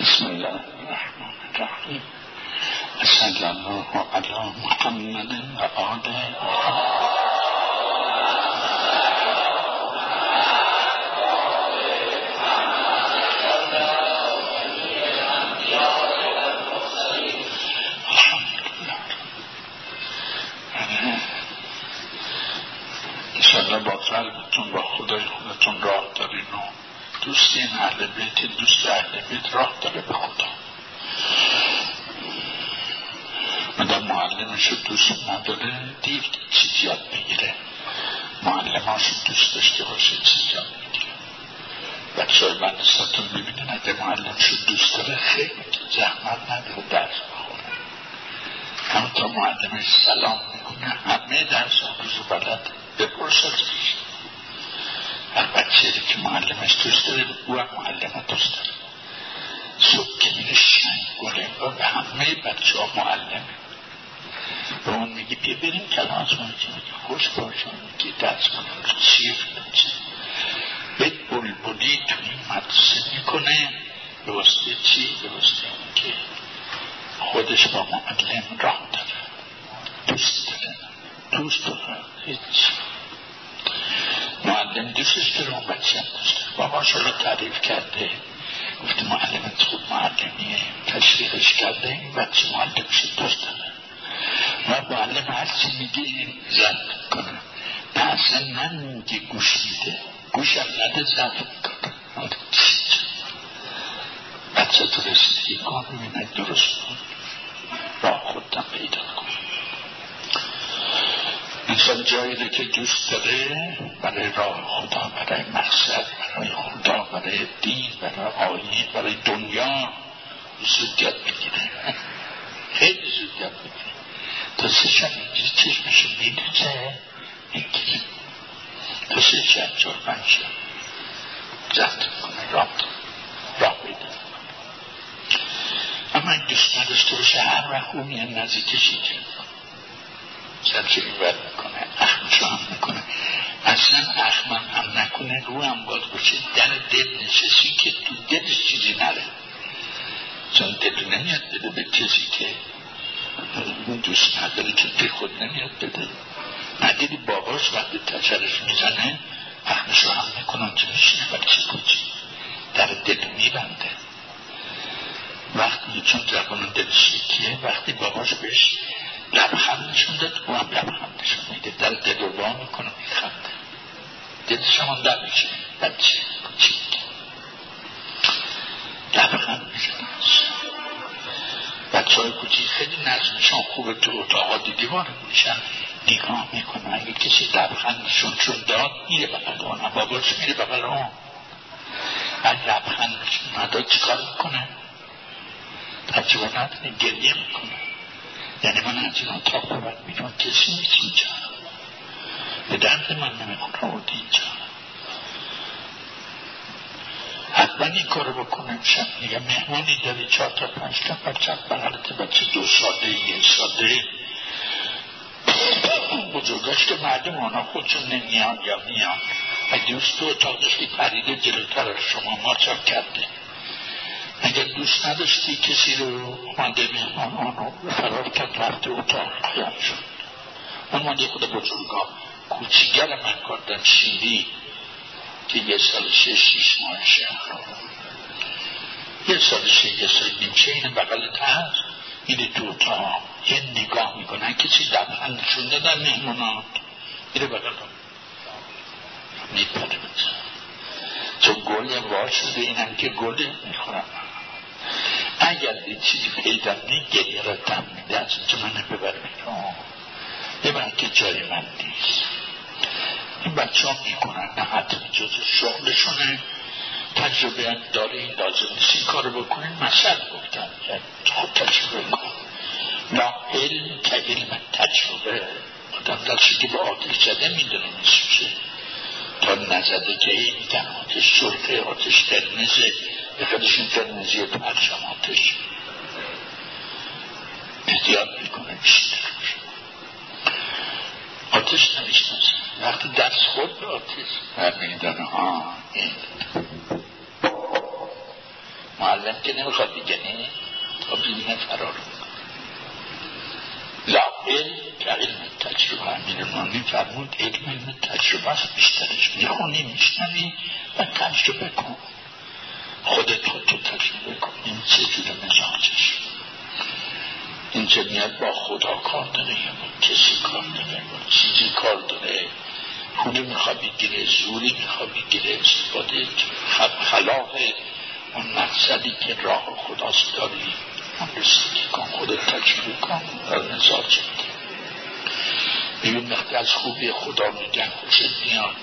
بسم الله الرحمن الرحيم صلى الله على محمد وآل محمد قلبتون با خدای خودتون راه دارین و دوست این اهل بیت دوست اهل بیت راه داره به خدا. مدام معلمش رو دوست نداره دیر چیز یاد بگیره. معلماش رو دوست داشته باشه چیز یاد بگیره. بچه های مدرساتون ببینین اگه معلمش رو دوست داره خیلی زحمت نداره درس بخوره همونطور معلمش سلام می‌کنه همه درس روز بلد بپرس ازش هر بچه که معلمش دوست داره او هم معلمه دوست داره صبح که میره شنگ گره و به همه بچه ها معلمه به اون میگی بیا بریم کلاس میگه خوش باشم میگه دست کنم چیه چه به بلبلی تو این مدرسه می‌کنه به واسطه چی؟ به واسطه که خودش با معلم راه داره دوست داره دوست داره هیچ معلم دوستش اون بچه باباش رو تعریف کرده. گفته معلمت خوب معلمیه. تشویقش کرده این بچه معلمش دوست داره و معلم هرچی میگه زد کنه نه اصلا نمیگه گوش میده. گوش هم نده زد کنه بچه تو رسیدگی کن ببینه درست کن راه خودم پیدا کن انسان جایی رو که دوست داره برای راه خدا برای مقصد برای خدا برای دین برای آیین برای دنیا زود یاد بگیره. خیلی زود یاد بگیره. تا سه شب اینجا چشمشو میدوزه. می‌گیره تا سه شب چهار پنج شب. زد کنه راه راه پیدا اما این دوست نداشته باشه هر وقت اون یه نزدیکش سرچه بیبر می‌کنه؟ اخمشو هم می‌کنه. اصلا اخمم هم نکنه رو هم باز باشه در دل نشستی که تو دلش چیزی نره. چون دل نمیاد بده به کسی که دوست نداره که دل خود نمیاد بده. ندیدی باباش وقتی تچرش می‌زنه اخمشو هم می‌کنن که میشینه بچه کوچی در دل میبنده. وقتی چون زبان دلش یکیه وقتی باباش بهش لبخند نشون داد او هم لبخند نشون میده در دل می‌کنه دلش هم در میشه بچه کوچیک لبخند می‌زنه بچه های کوچیک خیلی نظمشان خوبه تو اتاقا دیدی؟ وارد میشن نگاه می‌کنه اگه کسی لبخندشون چون داد میره بغل اون باباش میره بغل اون اگه لبخندشون نداد چیکار می‌کنه؟ تجربه نداره گریه می‌کنه یعنی من از این اتاق باید بیرون کسی نیست اینجا. به درد من نمیخون آورده اینجا. حتما این کارو بکنه. شب میگه مهمانی داری چهار تا پنج تا بچه. بغلت بچه دو ساله یک ساله بزرگاش که مردم آنها خودشون نمیان یا میان. اگه دوست تو اتاقش که پریده جلوتر از شما. ماچم کرده. اگر دوست نداشتی کسی رو اومده مهمان آنو فرار کرد رفته اتاق خیال شد. من مانده خود بزرگا. کوچیگر من کردن شیری که یه سال شش شیش ماهشه یه سال شش یه سال نیمچه بغل هست میره تو اتاق یه نگاه می‌کنن کسی دبخند نشون دادن مهمانات میره بغل میپره. چون گل وار شده اینم که گله می‌خورم. اگر یه چیزی پیدا نگه را تم میده از اینجا من ببر بیرون ببر که جای من نیست. این بچه ها می‌کنن نه حتما جز شغلشونه. تجربه هم داره این لازم نیست این کار بکنین مثل گفتن خود تجربه کن لا علم که علم تجربه. آدم دستی که به آتش زده می‌دونه میسوشه تا نزده که این میگن آتش سرخه آتش قرمزه خودش این قرمزی پرچم آتش. احتیاط می‌کنه میشینه آتش نمی‌شناسه. وقتی دست خود به آتش. میدانه ها این. معلم که نمی‌خواد بگه نه؟ تا ببینه فرار لا که علم تجربه امیر نانی فرمود علم علم تجربه است بیشترش می‌خونی میشنوی و تجربه کن. خودت خود تو تجربه کن این چه جور مزاجش اینجا میاد با خدا کار داره یا با کسی کار داره با چیزی کار داره. پولی می‌خواد بگیره زوری می‌خواد بگیره استفاده خلاف اون مقصدی که راه خداست داری. اون رسیدگی کن خودت تجربه کن در مزاجت ببین وقتی از خوبی خدا میگن خوشت میاد.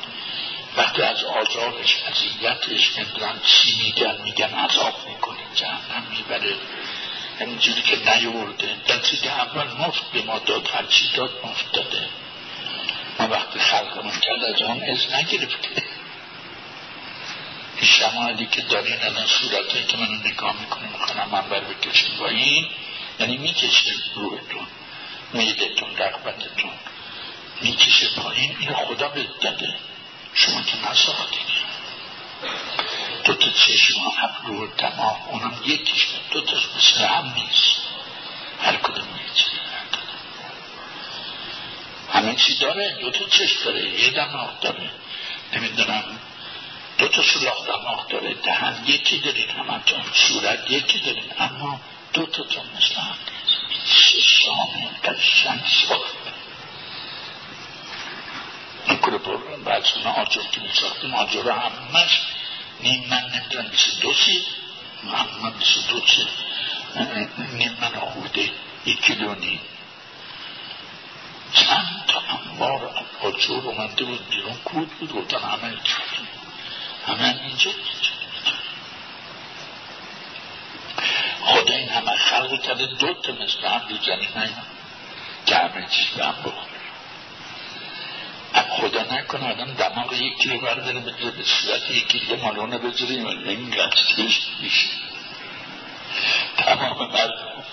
وقتی از آزارش عذیتش نمی‌دونم چی میگن میگن عذاب می‌کنی جهنم می‌بره. همینجوری که نیورده. که اول مفت به ما داد هرچی داد مفت داده. ما وقتی خلقمون کرد از آن از نگرفته. شمالی که دارین الان صورتی که منو نگاه می‌کنه می‌کنم من بر بکشیم با این یعنی می‌کشه روحتون میدتون رقبتتون می‌کشه پایین این خدا بهت داده. شما که نساختین دو تا چشم ابرو و دماغ اونم یکیش دو تا مثل هم نیست. هر کدوم یک همه چی داره؟ دو تا چشم داره یه دماغ داره. نمی‌دونم. دو تا سلاخ دماغ داره دهن یکی دارین همتون صورت یکی دارین اما دو تا تا مثل هم نیست. شامه قشنگ ساخته کل پر بعد آجر که می ساختیم آجر همش نیم من نمی‌دونم بیست دو سی محمد بیست دو سی نیم من آورده یک کیلو نیم. چند تا انبار آجور اومده بود بیرون. کود بود. گفتن همه همه اینجا. خدا این همه خلق کرده. دو تا مثل هم بیجنی نیم که همه چیز به هم بخوره خدا نکنه آدم دماغ یک کیلو برداره بذاره به صورت یک کیلو مالونه بذاره این گفتش میشه تمام مردم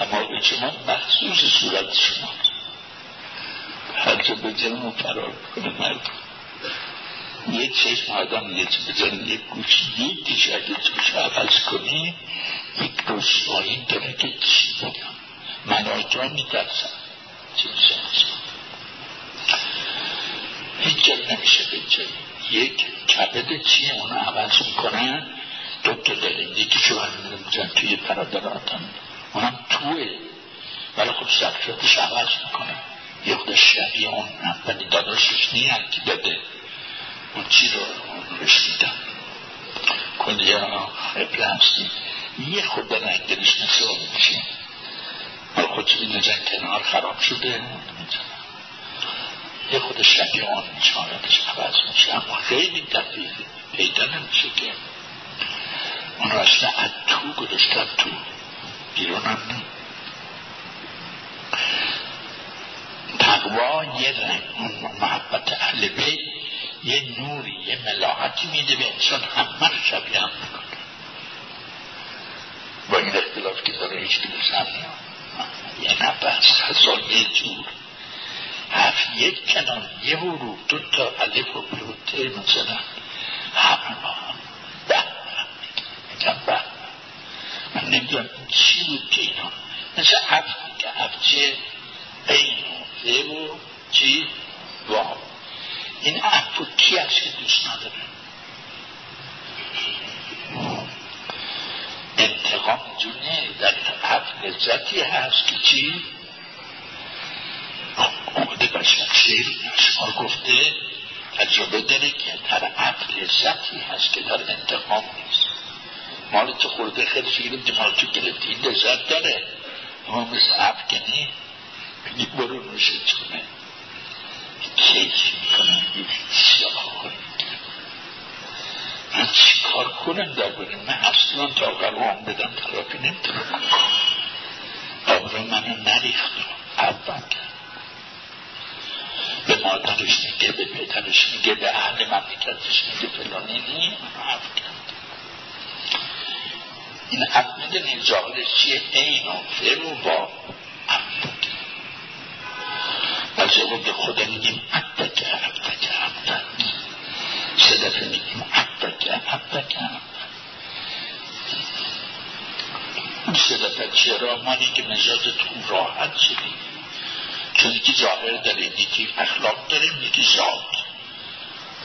دماغ شما مخصوص صورت شما. هر جا بذارم و فرار کنه مردم یه چشم آدم یه بزن یک گوش یک دیش اگه توش عوض کنی یک رسوایی داره که چی بگم من آجا میترسم. چه میشه هیچ جایی نمیشه به یک کبد چیه؟ اونو عوض می‌کنن. دو تا داریم یکی شو میزن توی برادراتم اونم توه. ولی خب سفرتش عوض می‌کنه. یه خود شبیه اون ولی داداشش نیه که داده. اون چی رو رشتیدم کلی ها خبره هستی یه خود رنگ دلش مثل میشه. ولی خود چی کنار خراب شده. یه خود شبیه آن حالتش عوض میشه. اما خیلی دقیق پیدا نمیشه که اون اصلا از تو گذاشتن تو بیرون هم نیم تقوا یه محبت اهل بیت یه نوری یه ملاحتی میده به انسان همه رو شبیه هم می‌کنه. با این اختلاف که داره هیچ کلیس هم یه نفس هزار یه جور. حرف یک کلام یه حروف دو تا الف و به و ته مثلا به میگم به من نمی‌دونم چی بود که اینا مثل عف که عفچه این و و چی وا این عف کی هست که دوست نداره انتقام جونه در عف لذتی هست که چی آمده بشن شیر شما گفته تجربه داره که طرف لذتی هست که در انتقام نیست. مال تو خورده خیلی شگیریم دماغ تو گرفتی. این لذت داره. اما مثل افکنی بگی برو نوشه چونه کیف می‌کنم من چی کار کنم در بریم من اصلا تا قرآن بدم ترافی نمی‌تونم آبرو منو نریختم. اول. به مادرش میگه به پدرش میگه به اهل مملکتش میگه فلانی این حرف این عقل می‌دونین چیه؟ این و فعل و با عبدک و ظهور به خدا میگیم عبدک عبدک عبدک چه دفعه میگیم عبدک عبدک اون چه دفعه چرا؟ مانی که مزاجتون راحت شدیم. چون یکی ظاهر داره یکی اخلاق داره یکی ذات.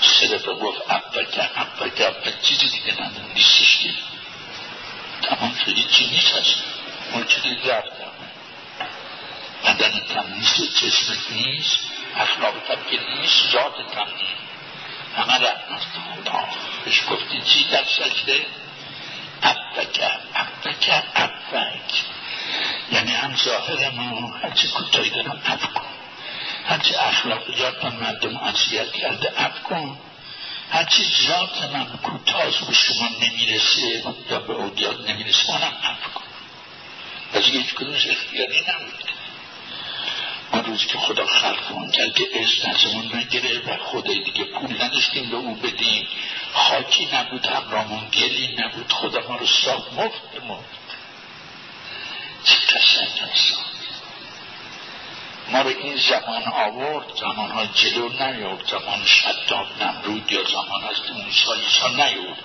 صدفه گفت ابکه ابکه ابکه چیزی دیگه نداره نیستش دیگه تمام شدی چی نیست. هست اون چیزی رفت بدن تم نیست جسمت نیست اخلاق تم که نیست ذات تم نیست. همه رفت خدا بهش گفتی چی؟ در سجده. ابکه ابکه ابک یعنی هم ظاهر ما هرچی کتایی دارم اب کن. هرچی اخلاقیات من مردم اذیت کرده اب کن. هرچی ذات من کوتاز به شما نمی‌رسه یا به اودیات نمی‌رسه اونم اب کن. از هیچ کدومش اختیاری نبود. اون روزی که خدا خلقمون کرد که از نزمون نگیره و خدای دیگه پول نداشتیم به او بدیم. خاکی نبود همرامون گلی نبود. خدا ما رو ساخت مفت مفت چه قشنگ ما رو این زمان آورد زمان ها جلو نیورد زمان شداد نمرود یا زمان از اون سالیسا نیورد.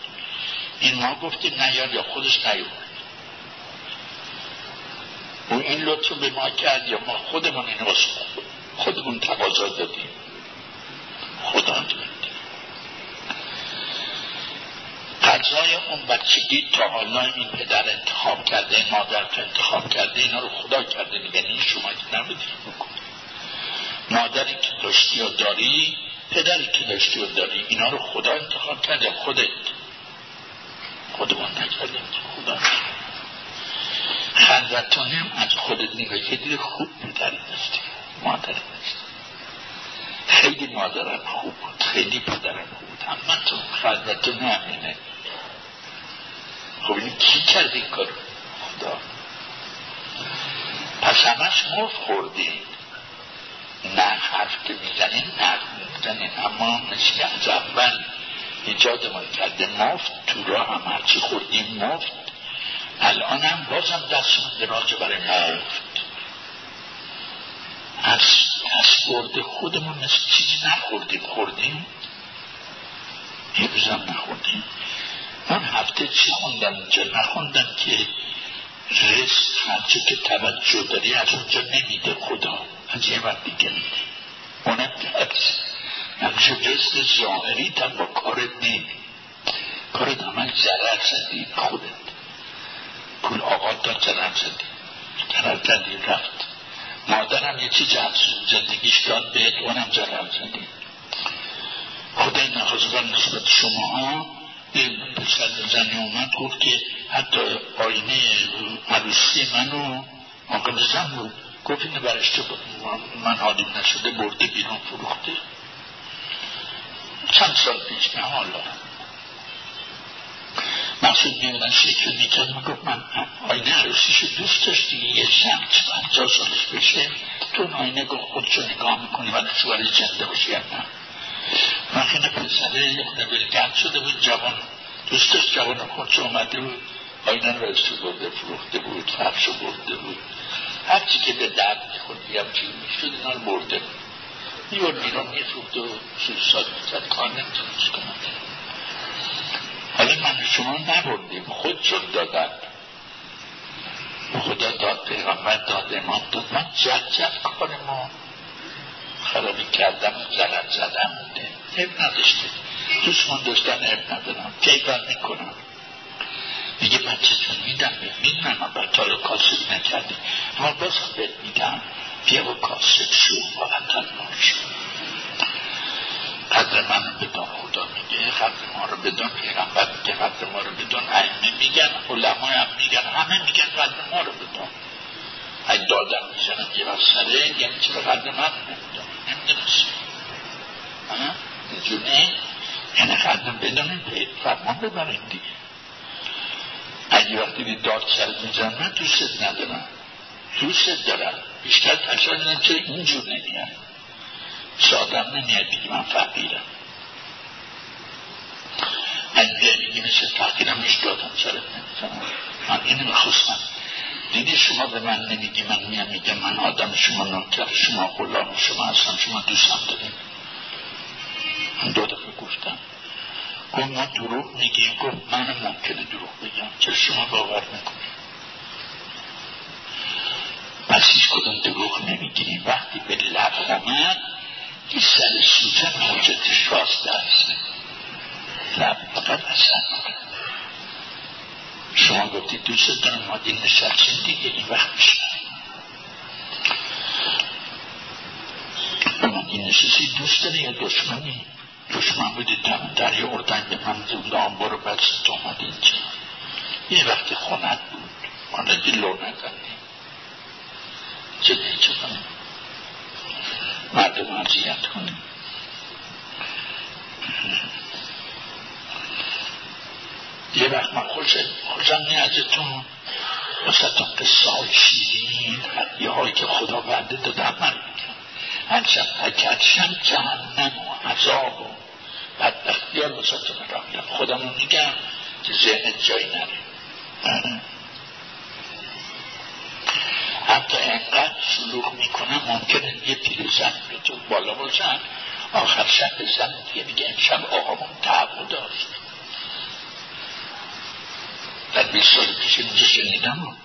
این ما گفتیم نیاد یا خودش نیورد. و این لطف به ما کرد یا ما خودمون این خودمون تقاضا دادیم. خدا دادیم غذای اون بچگی تا حالا این پدر انتخاب کرده مادر انتخاب کرده اینا رو خدا کرده میگن. این شما که نبودی بکن مادری که داشتی و داری پدری که داشتی و داری اینا رو خدا انتخاب کرده خودت. خودمون نکردیم خدا خلوتانه از خودت نگاه که خوب پدری داشتی مادری داشتی خیلی مادرم خوب بود خیلی پدرم خوب بود. همه تو خلوتانه همینه. خب این کی کرد این کار خدا. پس همش مفت خوردین نه حرف که می‌زنین نه می‌زنین اما مثل از اول ایجادمان کرده. مفت تو راه هم هرچی خوردیم مفت الان هم بازم دستمون دراز برای مفت از دست خودمون مثل چیزی نخوردیم. خوردیم؟ یه روزم نخوردیم. من هفته چی خوندم اونجا نخوندم که رزق هرچه که توجه داری از اونجا نمیده خدا. از یه وقت دیگه میده. اونم درس. نمیشه رزق ظاهری تا با کارت نمی کارت همه ضرر زدی خودت. پول آقا داد ضرر زدی. ضرر کردی رفت. مادرم یه چیز از زندگیش داد بهت اونم ضرر زدی. خدای نخواستگار نسبت شما ها یه پسر زنی اومد گفت که حتی آینه عروسی منو آقا زن بود. گفت اینو برشته من حالیم نشده برده بیرون فروخته. چند سال پیش نه حالا. مقصود میمونن شکل می‌کرد می‌گفت من آینه عروسیشو دوست داشتی؟ یه زن پنجاه سالش بشه؟ تو آینه گفت خودشو نگاه می‌کنی ولی شوهر جنده باشی یا نه؟ وقتی پسره خونه بلگرد شده بود جوان دوستش جوان خودش اومده بود. آینه رو رسته برده فروخته بود فرش برده بود. هرچی که به درد خود هم چی می‌شد اینا رو برده بود. میبر بیرون میفروخت و سوساد می‌زد کار نمی‌تونست کنم حالا من شما نبردیم خود شد دادن. خدا داد پیغمبر داد امام داد. من جد جد کار ما خرابی کردم زرد زدم. بوده اب نداشته. دوستمان داشتن اب ندارم. پیگان می‌کنم. میگه بچه میدم می‌دونم من تا کاسب نکردی. اما بازم بهت میدم بیا با کاسب شو با عطل شو قدر من رو بدان خدا میگه. قدر ما رو بدان پیغمبر میگه. قدر ما رو بدان ائمه میگن علمای هم میگن. همه میگن قدر ما رو بدان. اگه دادم می‌زنم یه وقت سره یعنی چرا قدر من نمیدان نمی‌دونست اینجوری یعنی قدر بدانیم به فرمان ببریم دیگه. اگه وقتی داد سر میزن من دوست ندارم. دوست دارم. بیشتر تشار دارم چرا اینجور نمیاد. سادم نمیاد بگی من فقیرم. اگه میگی مثل فقیرم ایش دادم سرت نمی‌زنم. من اینو می‌خواستم. دیدی شما به من نمیگی من میام میگم من آدم شما نوکر شما غلام شما هستم شما دوستم داریم. دو دفعه گفتم گفت ما دروغ میگیم. گفت من ممکنه دروغ بگم. چه شما باور می‌کنیم از هیچ کدوم دروغ نمی‌گیریم. وقتی به لب آمد این سر سوزن حجتش راست است لب فقط اصلا شما گفتید دوست دارم ما دین نشستیم دیگه این وقت میشه. ما دین نشستی دوست داری یا دشمنی دشمن بودی دم دریا اردن به من زودان برو بچه تو آمد اینجا. یه وقتی خونت بود ما لو نکردیم چه چه کنیم مردم اذیت کنیم یه وقت من خوشم میادتون وسط قصه های شیرین یه هایی که خدا بنده دادم من میگم هرچند اکرشم جهنم و عذاب و بدبختی ها وسط من خودم میگم که ذهنت جایی نره. حتی انقدر شلوغ می‌کنم ممکنه یه پیرزن به تو بالا باشن آخر شب زن دیگه میگه امشب آقامون تعبو داشت. در بیست سال پیش اینجا شنیدم؟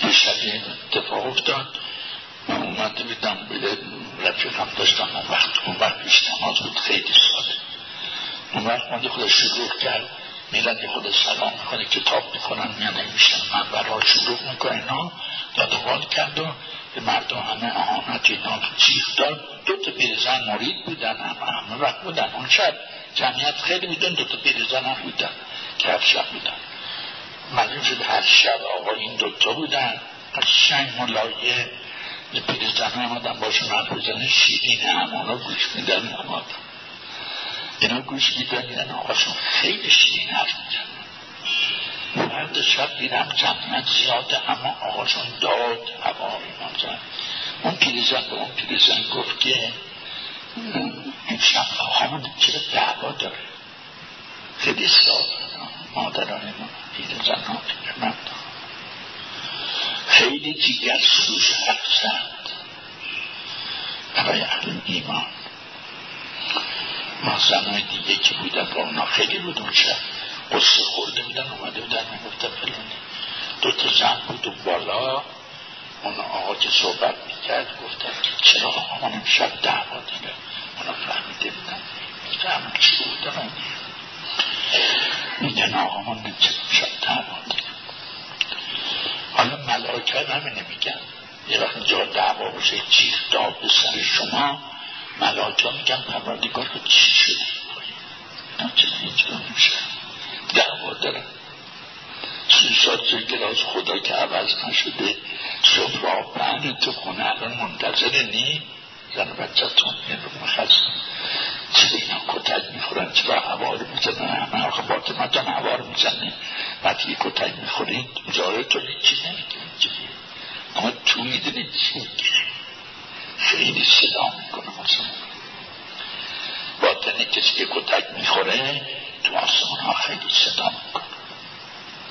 دیشب این اتفاق افتاد. من اومده بیدم به رفیقم داشتم اون وقت اون وقت پیش نماز بود خیلی ساله اون وقت من خود شروع کرد میرن یه خود سلام می‌کنه کتاب می‌کنن یا نمیشن من برای شروع می‌کنه اینا دادوال کرد و به مردم همه آهانت اینا چیخ داد. دو تا پیرزن مرید بودن همه همه وقت بودن. اون شب جمعیت خیلی بودن دو تا پیرزن هم بودن که شب بودن. معلوم شد هر شب آقا این دوتا بودن. از شنگ ملایه پیرزن هم آدم باشون حرف بزنه شیرین همونا گوش میدن همه اینا گوش میدن یعنی آقاشون خیلی شیرین حرف میزن فرد شب دیدم جمعیت زیاده اما آقاشون داد هوا ایمان زن اون پیرزن به اون پیرزن گفت که این شب آقامون چرا دعوا داره. خیلی سال مادران ما پیرزن ها پیرمند خیلی جیگر سوش حرف زد. برای اهل ایمان. ما زنهای دیگه که بودن با اونا خیلی بود اون شب قصه خورده بودن اومده بودن می‌گفتن فلانی. دو تا زن بود و بالا. اون آقا که صحبت می‌کرد گفتن که چرا آقا من امشب دعوا داره؟ اونا فهمیده بودن. می‌فهمن چی بودن میگن آقا من دعوا داره حالا ملاکت همینه نمیگن. یه وقت جا دعوا باشه چیز داد به سر شما؟ ملاکا میگن پروردگار که چی شده؟ چه هیچ نمیشه دعوا دارن سوسات گلاس خدا که عوض نشده صبح را بند تو خونه الان منتظر نی؟ زن بچه تون این رو مخصم چرا اینا کتک می‌خورن؟ چرا هوا رو می‌زنن همه آخه باطمتان هوا رو می‌زنه وقتی کتک می‌خورید تو چی نمیگه اما تو می‌دونید چی خیلی صدا می‌کنه مثلا باطن کسی که کتک می‌خوره تو آسمان ها خیلی صدا می‌کنه.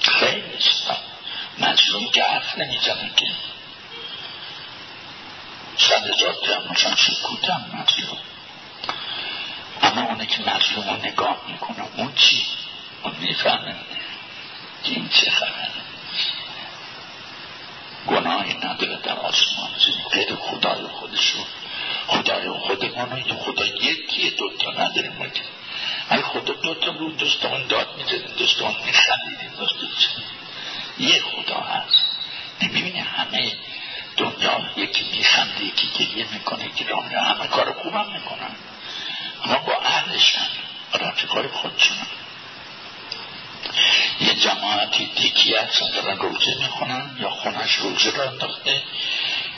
خیلی صدا. مظلوم که حرف نمی‌زنه که. صد هزار مثلا سکوتم مظلوم. اما اونه که مظلوم رو نگاه می‌کنه. اون چی؟ اون می‌فهمه. که این چه خبره؟ گناهی نداره در آسمان زمین. غیر خدای خودشون خدای خودمانو یه خدا یکیه دوتا نداره ما که. اگه خدا دوتا بود دوستان داد می‌زدیم. دوستان میخندیدیم. دوستان یه خدا هست. نمی‌بینی همه دنیا یکی میخنده یکی گریه می‌کنه یکی رامه همه کار خوبم می‌کنن. اما با اهلشن. رفت کار خودشونن یه جماعتی دیکی هستن دارن روزه می‌خونن یا خونش روزه رو انداخته.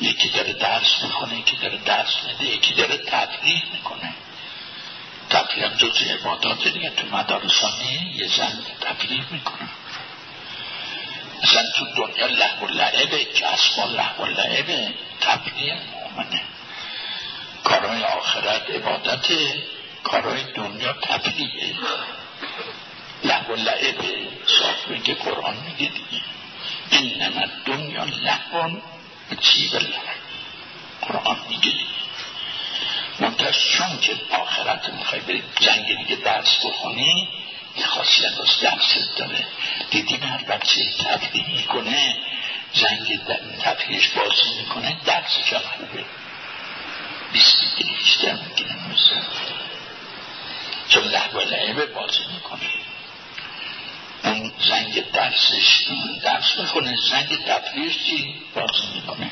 یکی داره درس می‌کنه یکی داره درس میده یکی داره تفریح می‌کنه. تفریح هم جز عبادات دیگه تو مدارسانی یه زن تفریح می‌کنه. مثلا تو دنیا لحو و لعبه کسب و لحو و لعبه تفریح مؤمنه. کارهای آخرت عبادت کارهای دنیا تفریحه لحو و لعبه صاف میگه قرآن میگه دیگه. این نمت دنیا چی و لعب. قرآن میگه دیگه. منتش چون که آخرت می‌خوای بری جنگ دیگه درس بخونی یه خاصیت از درست داره. دیدی هر بچه تفریح می‌کنه زنگ تفریش بازی می‌کنه درسش هم خوبه. بیست دیگه بیشتر می‌گیره چون لحب لعبه بازی می‌کنه. اون زنگ درسش درس می‌کنه زنگ تفریش چی بازی می‌کنه.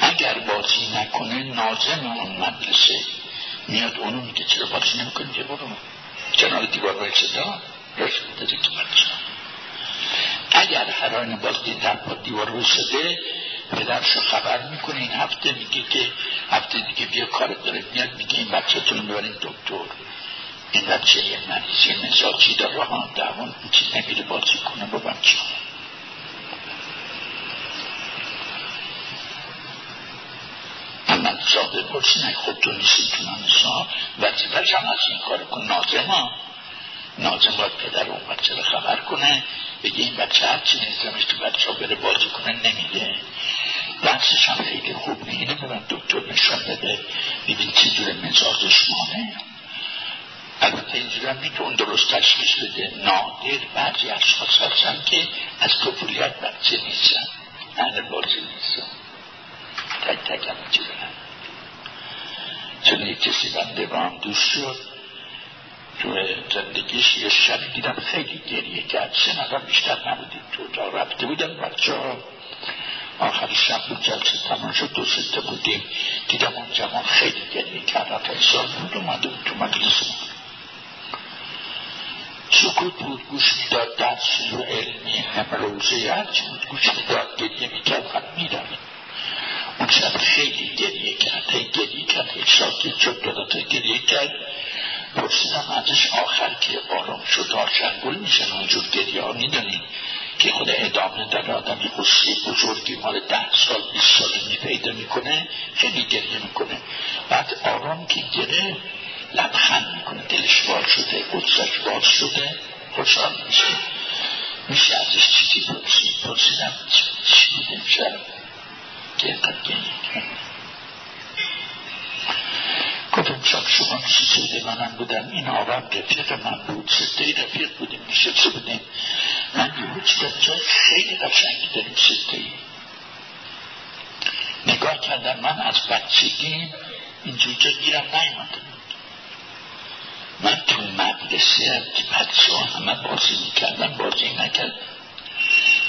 اگر بازی نکنه نازم اون مدرسه. میاد اونو میگه چرا بازی نمی‌کنی؟ که برو. کنار دیوار باید صدا رشد دادی تو مدرسه. اگر هران بازی در با دیوار ویساده پدرشو خبر می‌کنه. این هفته میگه که هفته دیگه بیا کارت داره. میاد میگه این بچه تون ببرین دکتر. این بچه یه مریضی مساجی داره. ها دوان این چیز نمیره بازی کنه. با بچه من ساده پرسی نه خود تو نیستی تو نانسا وزیبش هم از این کار کن. نازم ها نازم باید پدر اون بچه رو خبر کنه. بگه این بچه هرچی نیستمش تو بچه ها بره بازی کنه نمیده. درسش هم خیلی خوب میگه من دکتر نشان بده. ببین چی جور مزاجش مانه البته اینجوری هم اون درست تشخیص بده. نادر بعضی اشخاص هستن که از کفولیت بچه نیستن. اهل بازی نیستن. تک تک هم چی چون یک کسی بنده با هم دوست شد. تو زندگیش یه شب دیدم خیلی گریه کرد. سه نفر بیشتر نبودیم. تو تا رفته بودم بچه ها. آخر شب بود جلسه تمام شد دو سته بودیم. دیدم اون جوان خیلی گریه کرد. رفت سال بود اومده بود تو مجلس سکوت بود گوش می‌داد درس و علمی هم روزه هرچی بود گوش می‌داد گریه می‌کرد هم می‌داد اون شب خیلی گریه کرد. هی گریه کرد هی ساکت شد دو گریه کرد. پرسیدم ازش آخر که آرام شد آشنگل میشن اونجور گریه ها می‌دونین که خود ادامه در آدمی قصه بزرگی مال ده سال بیست سال می پیدا می‌کنه خیلی گریه می‌کنه. بعد آرام که گره لبخند می‌کنه. دلش باز شده قدسش باز شده خوشحال میشه. میشه ازش چیزی پرسید. پرسیدم چی بوده که اینقدر گریه گفتم شب شما میشه سید منم بودم؟ این آرام رفیق من بود سته رفیق بودیم میشه چه بودیم؟ من یه چیزم جای خیلی قشنگی داریم سته نگاه کردم من از بچگی اینجوری گیرم نیومده من تو مدرسه بچه ها همه بازی می‌کردم بازی نکردم.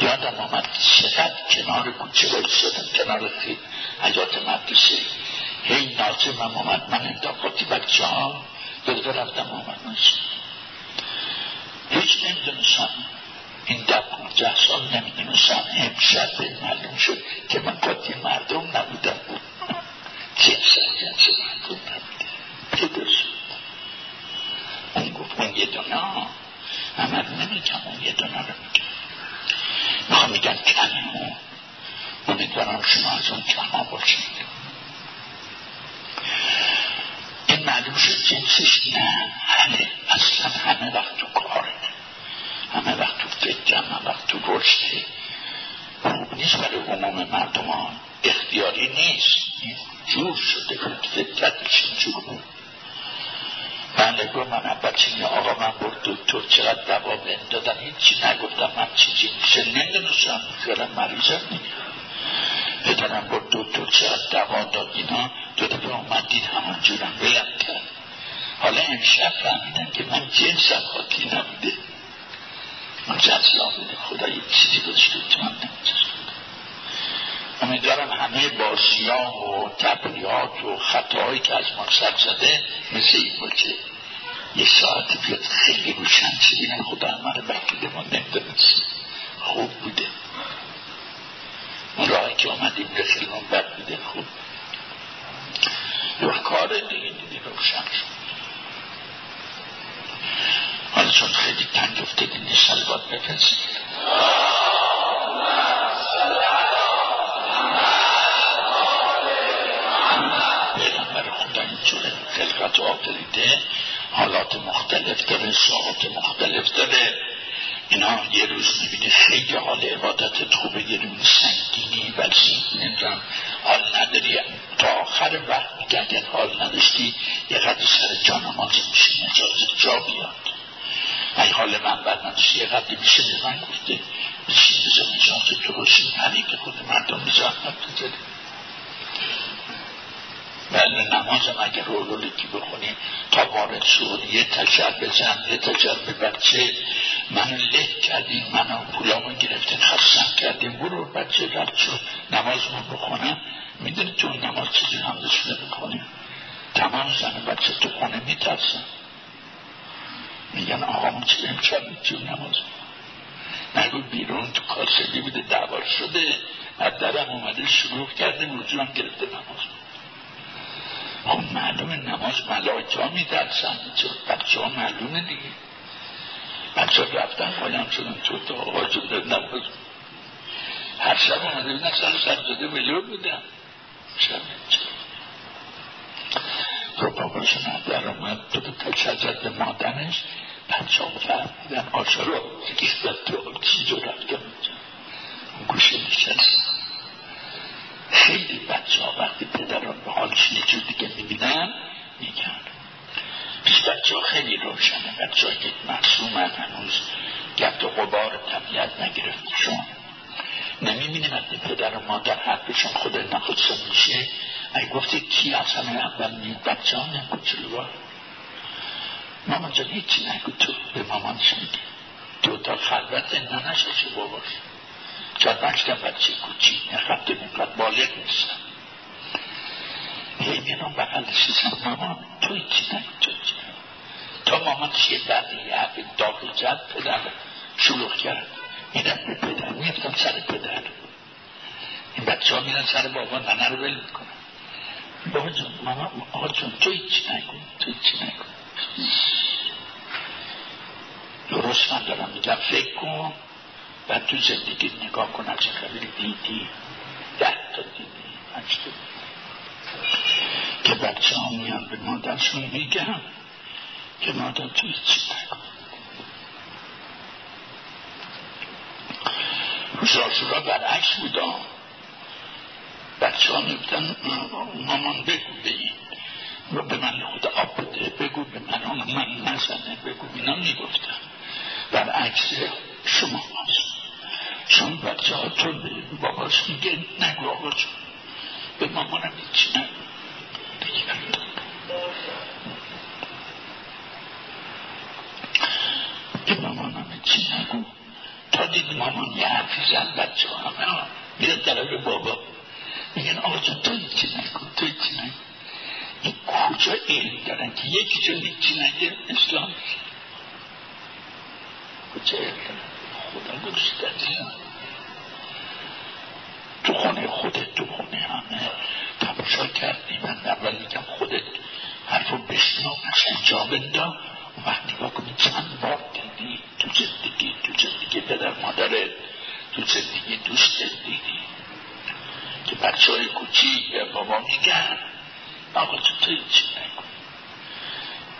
یادم آمد چقدر کنار کوچه بایستادم کنار خیلی حیات مدرسه. هی ناظم هم آمد من انداختی بچه ها دلده رفتم آمد هیچ نمی‌دونستم. این در پونزه سال نمی‌دونستم. امشب به معلوم شد که من قاطی مردم نبودم. بود جنس جنس مردم نبودم. که اون گفت اون یه دونه ها. همه رو نمیگم اون یه دونه رو میگم. می‌خوام میگم کمی اون. امیدوارم شما از اون کما باشید. این معلوم شد جنسش نه. همه اصلا همه وقت تو کاره همه وقت تو فکر همه وقت تو رشده خوب نیست برای عموم مردمان. اختیاری نیست. جور شده فکرتش اینجور بود. بله گفت من بچه آقا من برد دکتر چقدر دوا دادن هیچی نگفتم. من چیزی میشه؟ نمی‌دونستم. خیلی مریضم نیست. پدرم برد دکتر چقدر دوا داد اینا؟ دو دفعه اومد دید همان جورم بلند کرد حالا امشب فهمیدن که من جنسم خاطی نبوده. من جزا بوده خدا یک چیزی گذاشته تو من امیدوارم همه بازیان و تبلیات و خطاهایی که از ما سر زده مثل این باشه. یه ساعت بیاد خیلی روشن چه خدا همه رو بکیده ما نمی‌دونست خوب بوده. اون راهی که آمدیم فیلم بد بوده. خوب. یه کار دیگه دیگه روشن شد. حالا چون خیلی تنگ افتادی نیست باید بپنسید پیغمبر خلقت و آفریده حالات مختلف داره ساعات مختلف داره. اینا یه روز می‌بینه خیلی حال عبادتت خوبه یه روز سنگینی وزین نمی‌دونم. نداری. تا آخر وقت میگه اگر حال نداشتی یه قدر سر جا نمازه میشه اجازه جا بیاد. ای حال من بر نداشتی یه قدر میشه به من گفته. بشین بزنی جان که درستی حریف خود مردم به زحمت بزنی بله نمازم اگر لکی بخونی تا وارد شد یه تشر بزن یه تشر بچه. من له کردیم منو پولامو گرفتین خستم کردیم. برو بچه رد شد نمازمون بخونم. می‌دونی تو نماز چیزی هم داشته می‌کنیم تمام زن بچه تو خونه میترسن میگن آقامون چه امشب تو نماز؟ نگو بیرون تو کاسلی بوده دعوار شده. از درم اومده شروع کرده وجود هم گرفته نماز. خب معلومه نماز ملاک ها میترسن. بچه ها معلومه دیگه. بچه ها رفتن قایم شدن تو تا آقا شده نماز. هر شب آمده بودن سر سرزاده ویلور بودن. شب رو باباشون در اومد به تشجد به مادنش ها فرمیدن آشا رو یکی تو چی جو رفت اون گوشه نشست. خیلی بچه ها وقتی پدران به حالش یه جور دیگه می‌بینن میگن. پیش بچه ها خیلی روشنه. بچه ها که معصومن هنوز گرد و غبار طبیعت نگرفتشون. نمی‌بینیم وقتی پدر و مادر حرفشون خود نخودشون میشه. اگه گفته کی از همه اول میاد؟ بچه ها نگو چلوار مامان جان هیچی نگو تو به مامانش میگه تو تا خلوت ننشش باباش چهار پنج تا بچه کوچی خط مقد بالغ نیستن. هی میرم بغل نشستم مامان توی چی نگو چی تا مامان یه بعد یه حرف داغی زد پدر شلوغ کرد. به پدر میفتم سر پدر این بچه ها میرن سر بابا ننه رو ول می‌کنن. بابا جان ماما آقا جان توی چی نگو. توی چی نگو. درست من دارم میگم. فکر کن. و تو زندگی نگاه کن چه خبری دیدی. ده تا دیدی. پنج تا که بچه ها میان به مادرشون میگن که مادر توی چی نکن شاشورا برعکس بودا بچه ها میبودن مامان بگو به این. رو به من خود آب بده بگو به من من نزنه بگو اینا می‌گفتن. برعکس شما هست. چون بچه ها تو باباش میگه نگو آقا جون. به مامانم هیچی نگو به مامانم هیچی نگو. تا دید مامان یه حرفی زن بچه ها همه میره طرف بابا میگن آقا جون تو هیچی نگو؟ تو هیچی نگو؟ این کجا علم دارن که یکی جون هیچی نگه؟ اسلام. کجا علم دارن؟ خدا گذاشته تو خونه خودت تو خونه همه. تماشا کردی من اول میگم خودت. حرفو بشنو قشنگ جا بندا و وقت نگاه کنی چند بار دیدی؟ تو زندگی زندگی پدر مادرت تو زندگی دوستت دیدی. که بچه های کوچیک به بابا میگن آقا تو تو چی نکن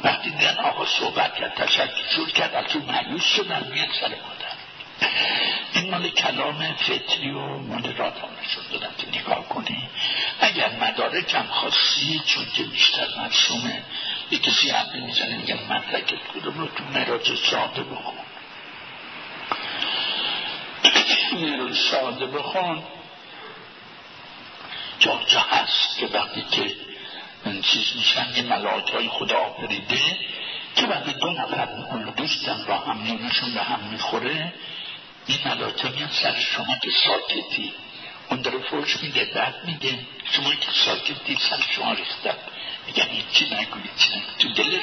وقتی دیدن آقا صحبت کرد تشکر کرد از تو مایوس شدن میاد سر مادر. این مال کلام فطری و مال را نشون دادم که نگاه کنی. اگر مدارکم خاصی چون که بیشتر مرسومه یه کسی حرفی می‌زنه میگن مدرکت کدوم رو تو مراج ساده بخون. مراج ساده بخون جا جا هست که وقتی که این چیز میشن یه ملاک های خدا آفریده که وقتی دو نفر دوستن با هم نونشون به هم می‌خوره این ملاکه میان سر شما که ساکتی. اون داره فرش میده بعد میگه شما که ساکتی سر شما ریختن میگن چی نگو چی نگو تو دل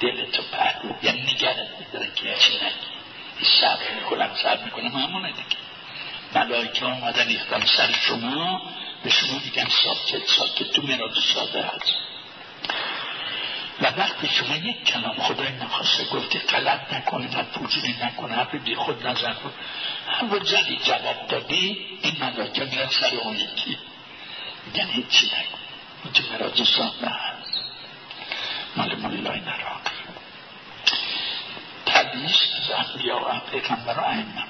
دلتو پهلو. یعنی نگرد میداره که چی نگی صبر می‌کنم صبر می‌کنم. همونه دیگه. ملائکه آمدن ریختن سر شما به شما میگن ساکت ساکت تو مراد ساده هست. و وقتی شما یک کلام خدای نخواسته گفته غلط نکنه و پوجوری نکنه حرف بی خود نظر کن هر زدی جواب دادی این ملاکه میرن سر اون یکی. میگن هیچی نکن این تو مراج ساده هست. مال مولای نراق تبیش از انبیا و پیغمبر و ائمه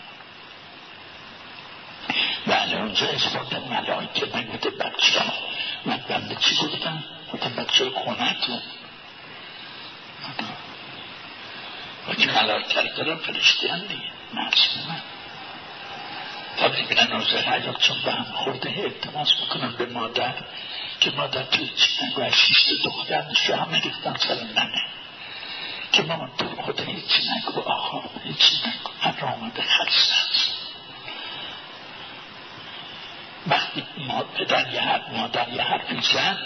بله اونجا اثبات ملائکه نگوده بچه ها من بنده چی گفتم؟ گفتم بچه خونتون و که ملائکه رو دارن فرشته هم دیگه معصومه تا ببینن نوزه حیات چون به هم خورده. التماس می‌کنن به مادر که مادر توی چی نگو از شیشت دخترش رو همه ریختن سر ننه که مامان تو خدا هیچی نگو آقا هیچی نگو من را آمده است وقتی ما پدر یه حرف مادر یه حرفی زن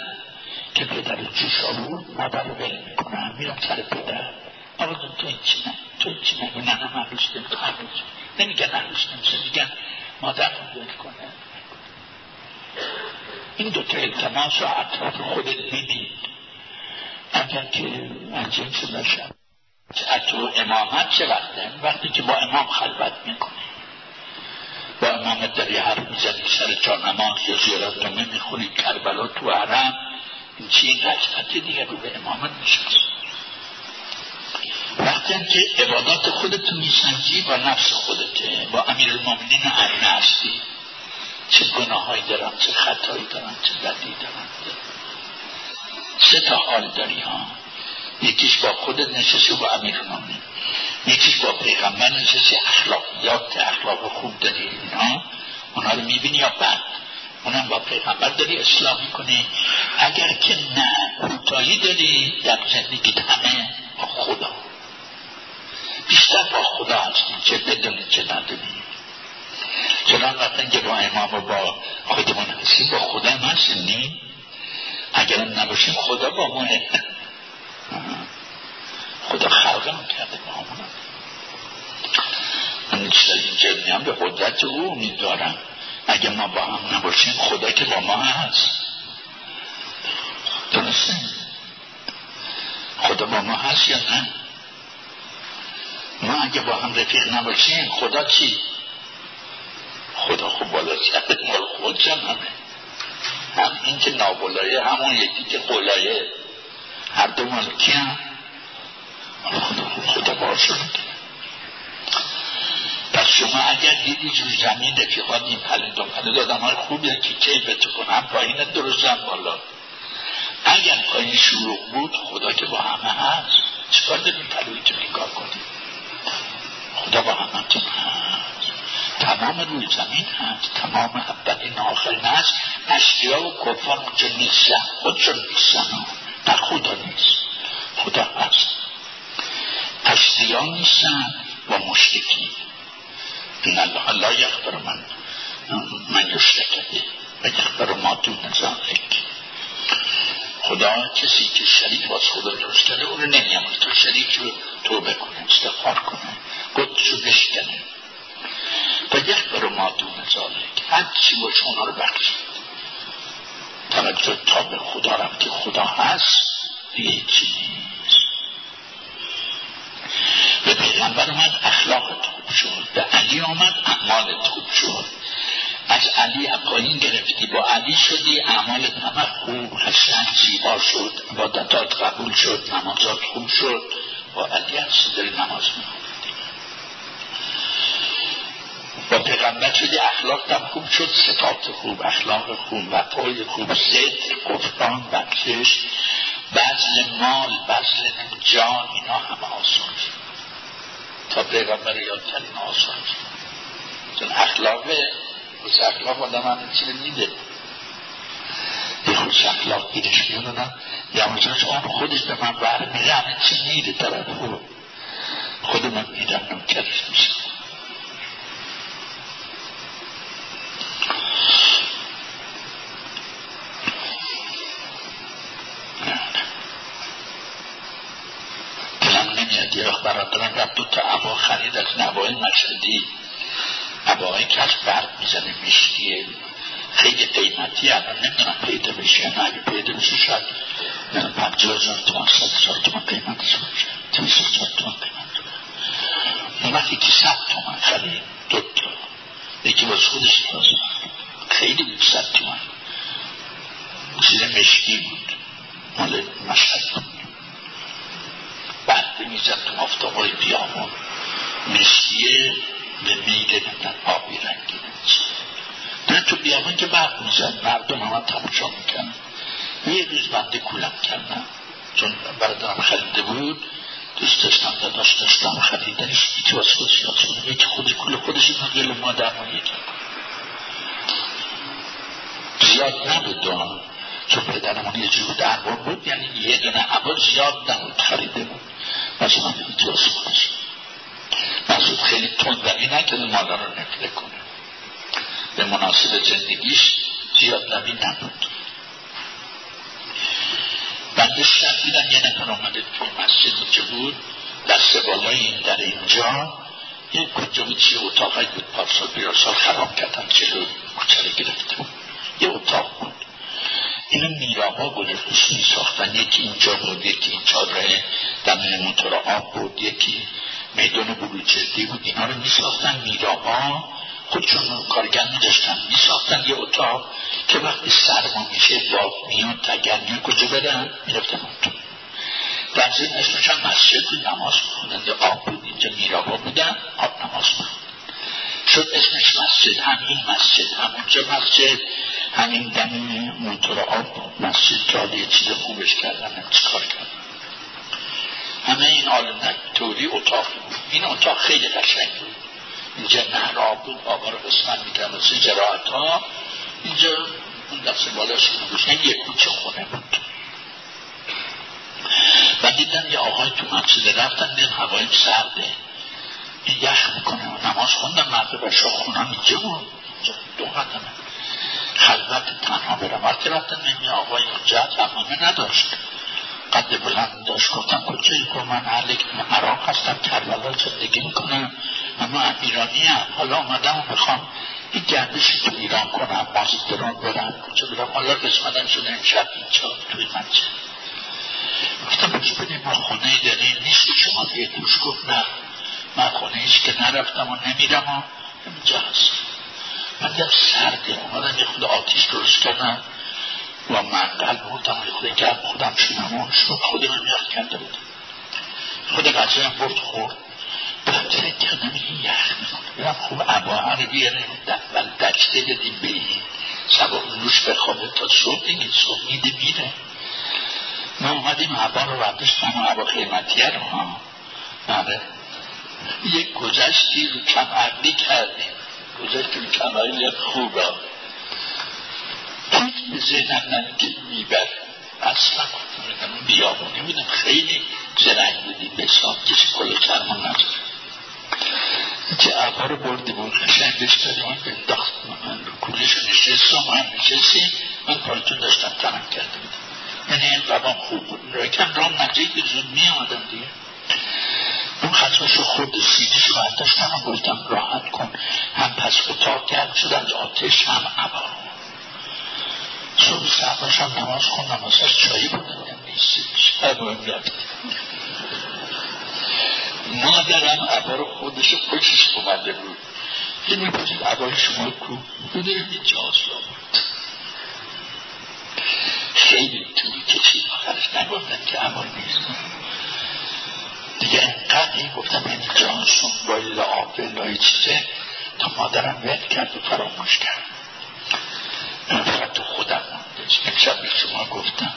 که پدر جوش آورد مادر رو ول می‌کنه میرم سر پدر. آقا تو هیچی نگو تو هیچی نگو نه نه من روش نمی‌تونم نمیگن عروس نمیشه میگن مادر رو ول کنه. این دوتا التماس رو اطراف خودت می‌دید اگر که از جنس بشن تو امامت چه وقته؟ وقتی که با امام خلوت می‌کنی با امامت در یه حرف می‌زنی سر جا نماز یا زیارت نمه می‌خونی کربلا تو حرم این چی؟ این دیگه رو به امامت میشنست وقتی که عبادات خودت میسنجی با نفس خودته با امیر المومنین ائمه هستی چه گناهایی دارم چه خطایی دارم چه بدی دارم. سه تا حال داری ها. یکیش با خودت نشستی با امیر المومنین یکیش با پیغمبر نشستی اخلاقیات اخلاق خوب داری. اینا اونا رو می‌بینی یا بد اونم با پیغمبر داری اصلاح می‌کنی. اگر که نه کوتاهی داری در زندگی همه با خدا. بیشتر با خدا هستیم چه بدونی چه ندونی. چنان وقتی که با امام و با خودمون هستیم با خدا هستیم اگر نباشیم خدا با ما خدا خلقمون کرده با همون من اینجا میام به قدرت او میدارم. اگر ما با هم نباشیم خدا که با ما هست. درسته؟ خدا با ما هست یا نه؟ ما اگه با هم رفیق نباشیم خدا چی؟ خدا خوب بالا سر مال خود همه. هم این که نابلایه همون یکی که قلایه هر دو مالکی هم خدا باشه پس شما اگر دیدی جور زمین رفیقات این پلید و پلید آدم های خوبی که کیفتو کن هم پایین درست هم بالا. اگر پایین شروع بود خدا که با همه هست. چکار داریم پلویتو نگاه کنیم؟ خدا با همتون هست. تمام روی زمین هست. تمام اولین آخرین هست. اشیا و کفار اونجا نیستن. خودشون نیستن. نه خدا نیست. خدا هست. اشیا نیستن و مشتکی این الله لا من. من یشتکه و یخبر ما دون ذالک خدا کسی که شریک باز خدا درست کرده اون رو نمیامد تو شریک رو توبه کنه استغفار کنه. قدسو بشکنه. و برو ما دون ذالک هر چی باشه اونا رو بخشید. توجه تا به خدا رم که خدا هست. هیچی نیست. به پیغمبر اومد اخلاقت خوب شد. به علی آمد اعمالت خوب شد. از علی پایین گرفتی با علی شدی اعمالت همه خوب. حسن زیبا شد. عبادتات قبول شد نمازات خوب شد. با علی هستی داری نماز می‌خونی با پیغمبر شدی اخلاق هم خوب شد صفات خوب اخلاق خوب و پای خوب صدق گفتان بخشش بزل مال بزل جان اینا همه آسان شد. تا پیغمبر یاد کردین آسان شد. چون اخلاق خوش اخلاق آدم همه چی میده. یه خوش اخلاق گیرش میادن یا مثلا آن خودش به من بر میره همه چی میده طرف؟ خود من میدم نمکرش میشه. برادرم رفت دو تا عبا خرید از نوای مشهدی عباهایی که از برد می‌زنه مشکیه خیلی قیمتی الان نمی‌دونم پیدا بشه نه. اگه پیدا بشه شاید پنجه هزار تومن ست هزار تومن قیمتش باشه تیس هزار تومن قیمت وقتی که ست تومن خرید دو تا. یکی باز خودش لازم خیلی بود ست تومن چیز مشکی بود. مال مشهد بعد می‌زد تو آفتابای بیامون مشکیه به میل نمیدن آبی رنگی نه تو بیامون که برق می‌زد مردم همه تماشا می‌کنن یه روز بنده کولم کردم چون برادرم خریده بود دوست داشتم داشت داشتم خریدنش یکی واسه خودش یاد یکی خودش کل خودش این گل مادر ما یکی زیاد نبود چون پدرمون یه جور دربار بود یعنی یه دونه عبا زیاد نبود خریده بود. مثلا اینطور خودش مسعود خیلی تندقی نکرد مالا رو نفله کنه. به مناسب زندگیش زیاد نبی نبود. بنده شب دیدم یه نفر آمده توی مسجد که بود؟ دست بالای این در اینجا. یه کجا بود چیه اتاقی بود؟ پارسال بیار سال خراب کردن چلو مچره گرفته یه اتاق بود. اینو میراها گلفوش می ساختن یکی اینجا بود یکی این چادره دم موتور آب بود یکی میدان بلوچردی بود اینا رو می ساختن میراها خودشون کارگر می داشتن می ساختن یه اتاق که وقتی سرما میشه باب میاد تگر میاد کجا برن؟ می رفتن اون در زیر اسمش مسجد بود نماز بخوندن آب بود اینجا میراها بودن آب نماز بخوندن شد اسمش مسجد همین مسجد همونجا مسجد. همین دم موتور آب مسجد یه چیز خوبش کردن هم کار کردن همه این حال توری اتاق بود. این اتاق خیلی قشنگ بود. اینجا نهر آب بود آبا رو قسمت می‌کرد مثل جراحت ها اینجا اون دست بالاش این یک کوچه خونه بود. و دیدم یه آقای تو مسجد رفتن دیم هوای سرده. یخ می‌کنه. نماز خوندم مرد بشه خونم اینجا بود. دو قدمه. خلوت تنها برم. وقتی رفتم نمی آقای اونجا تمامه نداشت. قد بلند داشت. گفتم کجایی؟ که من اهل عراق هستم کربلا زندگی می‌کنم. اما ایرانی هم حالا آمدم و می‌خوام این گردشی تو ایران کنم دران برم. کجا برم؟ حالا قسمتم شده امشب اینجا توی منزل گفتم بگی بدیم ما خونه داریم. نیست شما توش گفت نه. من خونه ایش که نرفتم و نمیرم و اینجا هست من دیدم سرده اومدم یه خود آتیش درست کردم و منقل بودم یه خود گرم خودم شدم و شد. خودم هم یخ کرده بودم خود قضیه هم برد خورد. بعد فکر کردم این یخ می‌کنه خوب عباها رو بیاره ولی دکته بدیم به سبا روش بخوابه. تا صبح دیگه صبح میده میره ما اومدیم عبا رو برداشتم و عبا قیمتیه رو ها بله یک گذشتی رو کمرلی کردیم. گذشتی رو کمرلی خوبه. هیچ به ذهنم نمیگه میبر اصلا اون بیابونی بودم. خیلی زرنگ بودیم به سام کسی کل کرمان نداره. که عبا رو برده بود. قشنگش داره من به داخت من رو کلش نشستم من نشستیم من پالتون داشتم تنم کرده بودم. یعنی این قبام خوب بود. رکم رام نجید زود می آمدم دیگه. اون خطاش خود سیدیش برداشتم و گفتم راحت کن. هم پس اتاق گرم شد از آتش هم عبا صبح سرباش هم نماز خوندم واسه چایی بودم نیستیش عبا رفت مادرم عبا رو خودش خوشش اومده بود. که می‌پرسید عبای شما کو؟ بوده اینجا آسلا بود. خیلی طولی کشید. آخرش نگفتم که عبا نیست. دیگه انقدر گفتم این جانسون با لعاب لای چیزه. تا مادرم ول کرد و فراموش کرد. من فقط تو خودم موندش امشب به شما گفتم.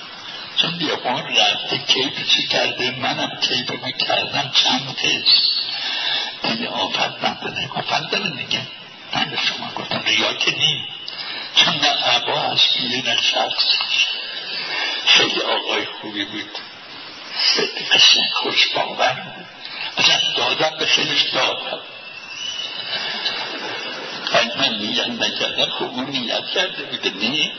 چون بیابان رفته کیپ چی کرده؟ منم کیپ رو کردم. چند تست دیگه آفت نداره آفت داره دیگه. من به شما گفتم ریا که نیم چون نه عبا هست نه شخص. خیلی آقای خوبی بود. قشنگ خوش باور اصلا دادم به خیلیش دادم. اگه من نیت نکردم خب اون نیت کرده بوده نه؟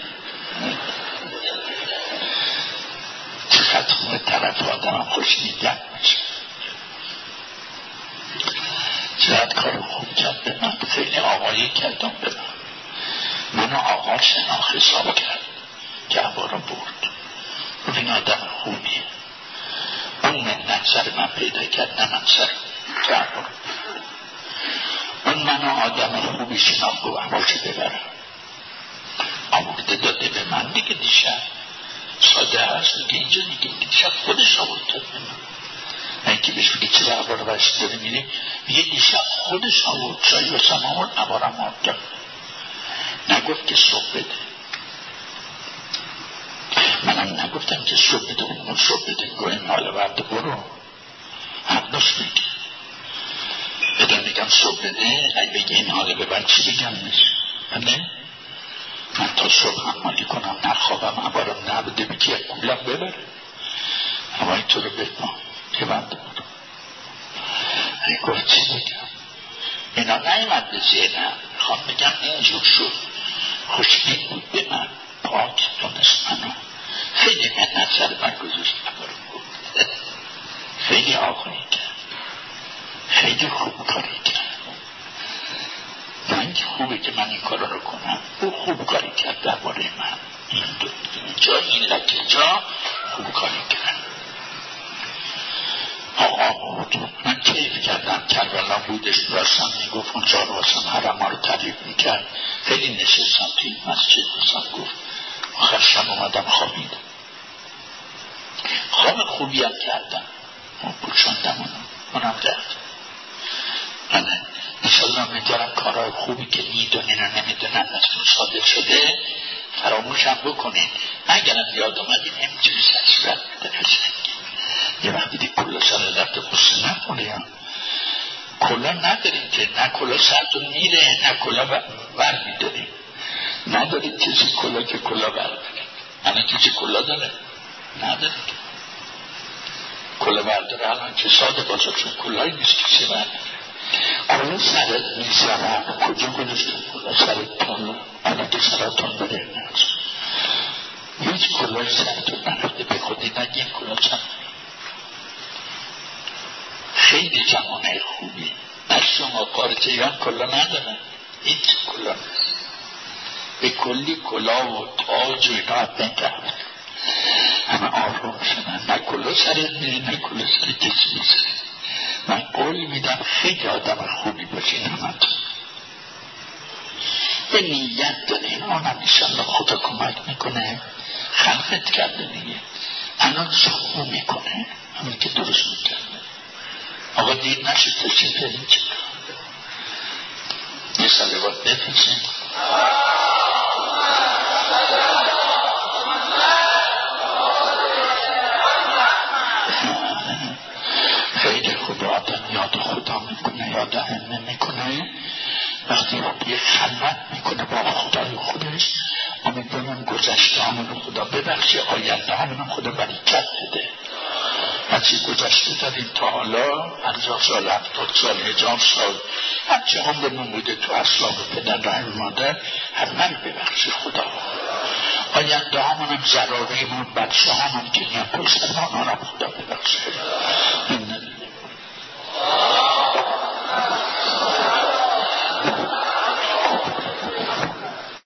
چقدر خوبه طرف آدم خوش نیت میشه. چقدر کار خوب کرد به من. خیلی آقایی کردم به من. منو آقا شناخ حساب کرد. که رو برد. این آدم خوبیه. اون من پیدا کرد نه من سر جعفر اون من آدم خوبی شناخت و عواشو ببرم آورده داده به من. دیگه دیشب ساده هست میگه اینجا دیگه. دیشب خودش آورد داد به من. من که بهش بگه چرا عبار بچه داره میره میگه دیشب خودش آورد. چای واسم آورد عبارم آورد نگفت که صبح بده منم نگفتم که صبح بده اون صبح بده گوه مال ورد برو. حق داشت بگه بدون میگم صبح بده اگه بگه این حاله ببر چی بگم میشه بله؟ من تا صبح حمالی کنم نخوابم عبارم نبوده بگی یک کولم ببره؟ اما تو رو بگم که من بود این گفت چی بگم؟ اینا نیمد به ذهنم می‌خوام بگم اینجور شد. خوشبین بود به من. پاک دونست منو خیلی منت سر من گذاشت خیلی آقایی کرد. خیلی خوب کاری کرد. نه خوبه که من این کارا رو کنم. او خوب کاری کرد درباره من. جا این لکه جا خوب کاری کرد. آقا بود. من کیف کردم. کربلا بودش. راستم می‌گفت اونجا راستم حرم رو تعریف می‌کرد. خیلی نشستم توی مسجد. راستم گفت آخر شب اومدم خوابیدم. خواب خوبی هم کردم. پوشاندم اونو اونم درد. من انشالله میدارم کارهای خوبی که می‌دونین و نمی‌دونن از صادق شده فراموشم بکنین. اگرم یاد اومدین همینجوری سر یه وقتی دی کلا سر درد قصه نکنه کلا نداریم که. نه کلا سرتون میره نه کلا بر میداریم نداریم کسی کلا که کلا بر الان کسی کلا داره. نداره کلا برداره الان که ساده باشه چون کلایی نیست کسی برداره کلا سرت می‌زنم. کجا گذاشتم کلا سرت تون الان که سرتون بره. نست هیچ کلای سرتون نرفته به خودی نگیم کلا چند. خیلی جمانه خوبی. از شما پارچیان کلا ندارن. هیچ کلا. به کلی کلا و تاج و اینا کرد همه آروم شدن نه کلا سرت میره نه کلا سر کسی می‌زنه من قول میدم خیلی آدم خوبی باشین همه به نیت دارین آنم ایشالله خدا کمک می‌کنه. خلقت کرده دیگه. الان سخو می‌کنه. همین که درست می‌کرده. آقا دید نشد تا چه بریم چه یه سلوات بفرسیم یاد همه می‌کنه. وقتی یه خلوت می‌کنه با خدای خودش امیدوارم گذشته همون خدا ببخشه آینده همون خدا بریکت بده. هرچی گذشته داریم تا حالا؟ پنجاه سال هفتاد سال هجاب سال. هرچی عمرمون بوده تو اصلاب پدر رحم مادر همه رو ببخشی خدا. آینده همونم زراریمون بچه همون که میان پشت را خدا ببخشه